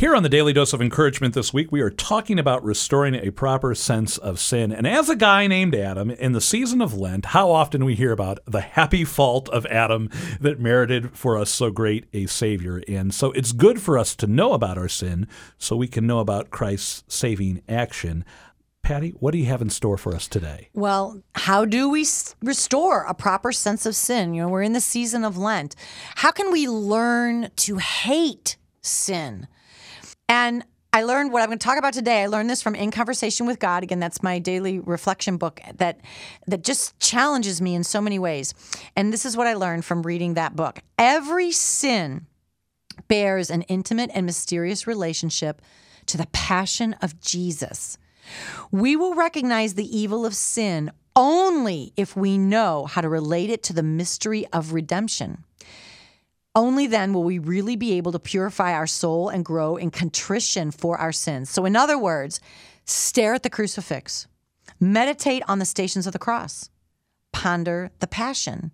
Here on the Daily Dose of Encouragement this week, we are talking about restoring a proper sense of sin. And as a guy named Adam, in the season of Lent, how often we hear about the happy fault of Adam that merited for us so great a Savior. And so it's good for us to know about our sin so we can know about Christ's saving action. Patty, what do you have in store for us today? Well, how do we restore a proper sense of sin? You know, we're in the season of Lent. How can we learn to hate sin? And I learned what I'm going to talk about today. I learned this from In Conversation with God. Again, that's my daily reflection book that that just challenges me in so many ways. And this is what I learned from reading that book. Every sin bears an intimate and mysterious relationship to the passion of Jesus. We will recognize the evil of sin only if we know how to relate it to the mystery of redemption. Only then will we really be able to purify our soul and grow in contrition for our sins. So, in other words, stare at the crucifix, meditate on the stations of the cross, ponder the passion.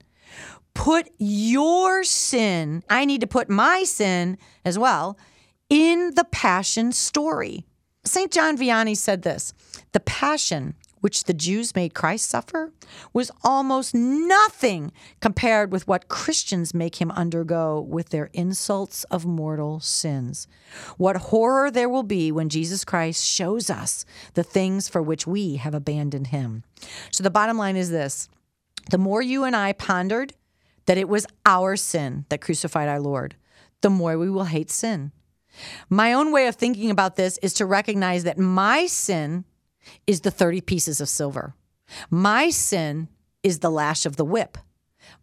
Put your sin, I need to put my sin as well, in the passion story. St. John Vianney said this The passion which the Jews made Christ suffer was almost nothing compared with what Christians make him undergo with their insults of mortal sins. What horror there will be when Jesus Christ shows us the things for which we have abandoned him. So the bottom line is this the more you and I pondered that it was our sin that crucified our Lord, the more we will hate sin. My own way of thinking about this is to recognize that my sin is the 30 pieces of silver. My sin is the lash of the whip.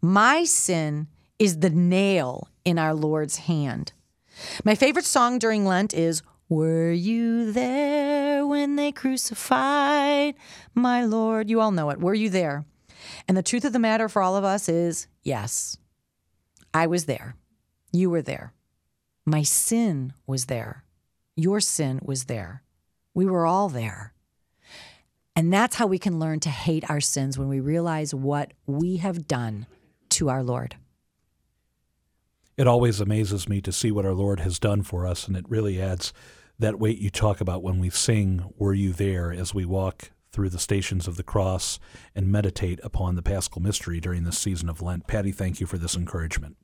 My sin is the nail in our Lord's hand. My favorite song during Lent is Were You There When They Crucified My Lord? You all know it. Were you there? And the truth of the matter for all of us is yes, I was there. You were there. My sin was there. Your sin was there. We were all there. And that's how we can learn to hate our sins when we realize what we have done to our Lord. It always amazes me to see what our Lord has done for us, and it really adds that weight you talk about when we sing, Were You There, as we walk through the stations of the cross and meditate upon the paschal mystery during this season of Lent. Patty, thank you for this encouragement.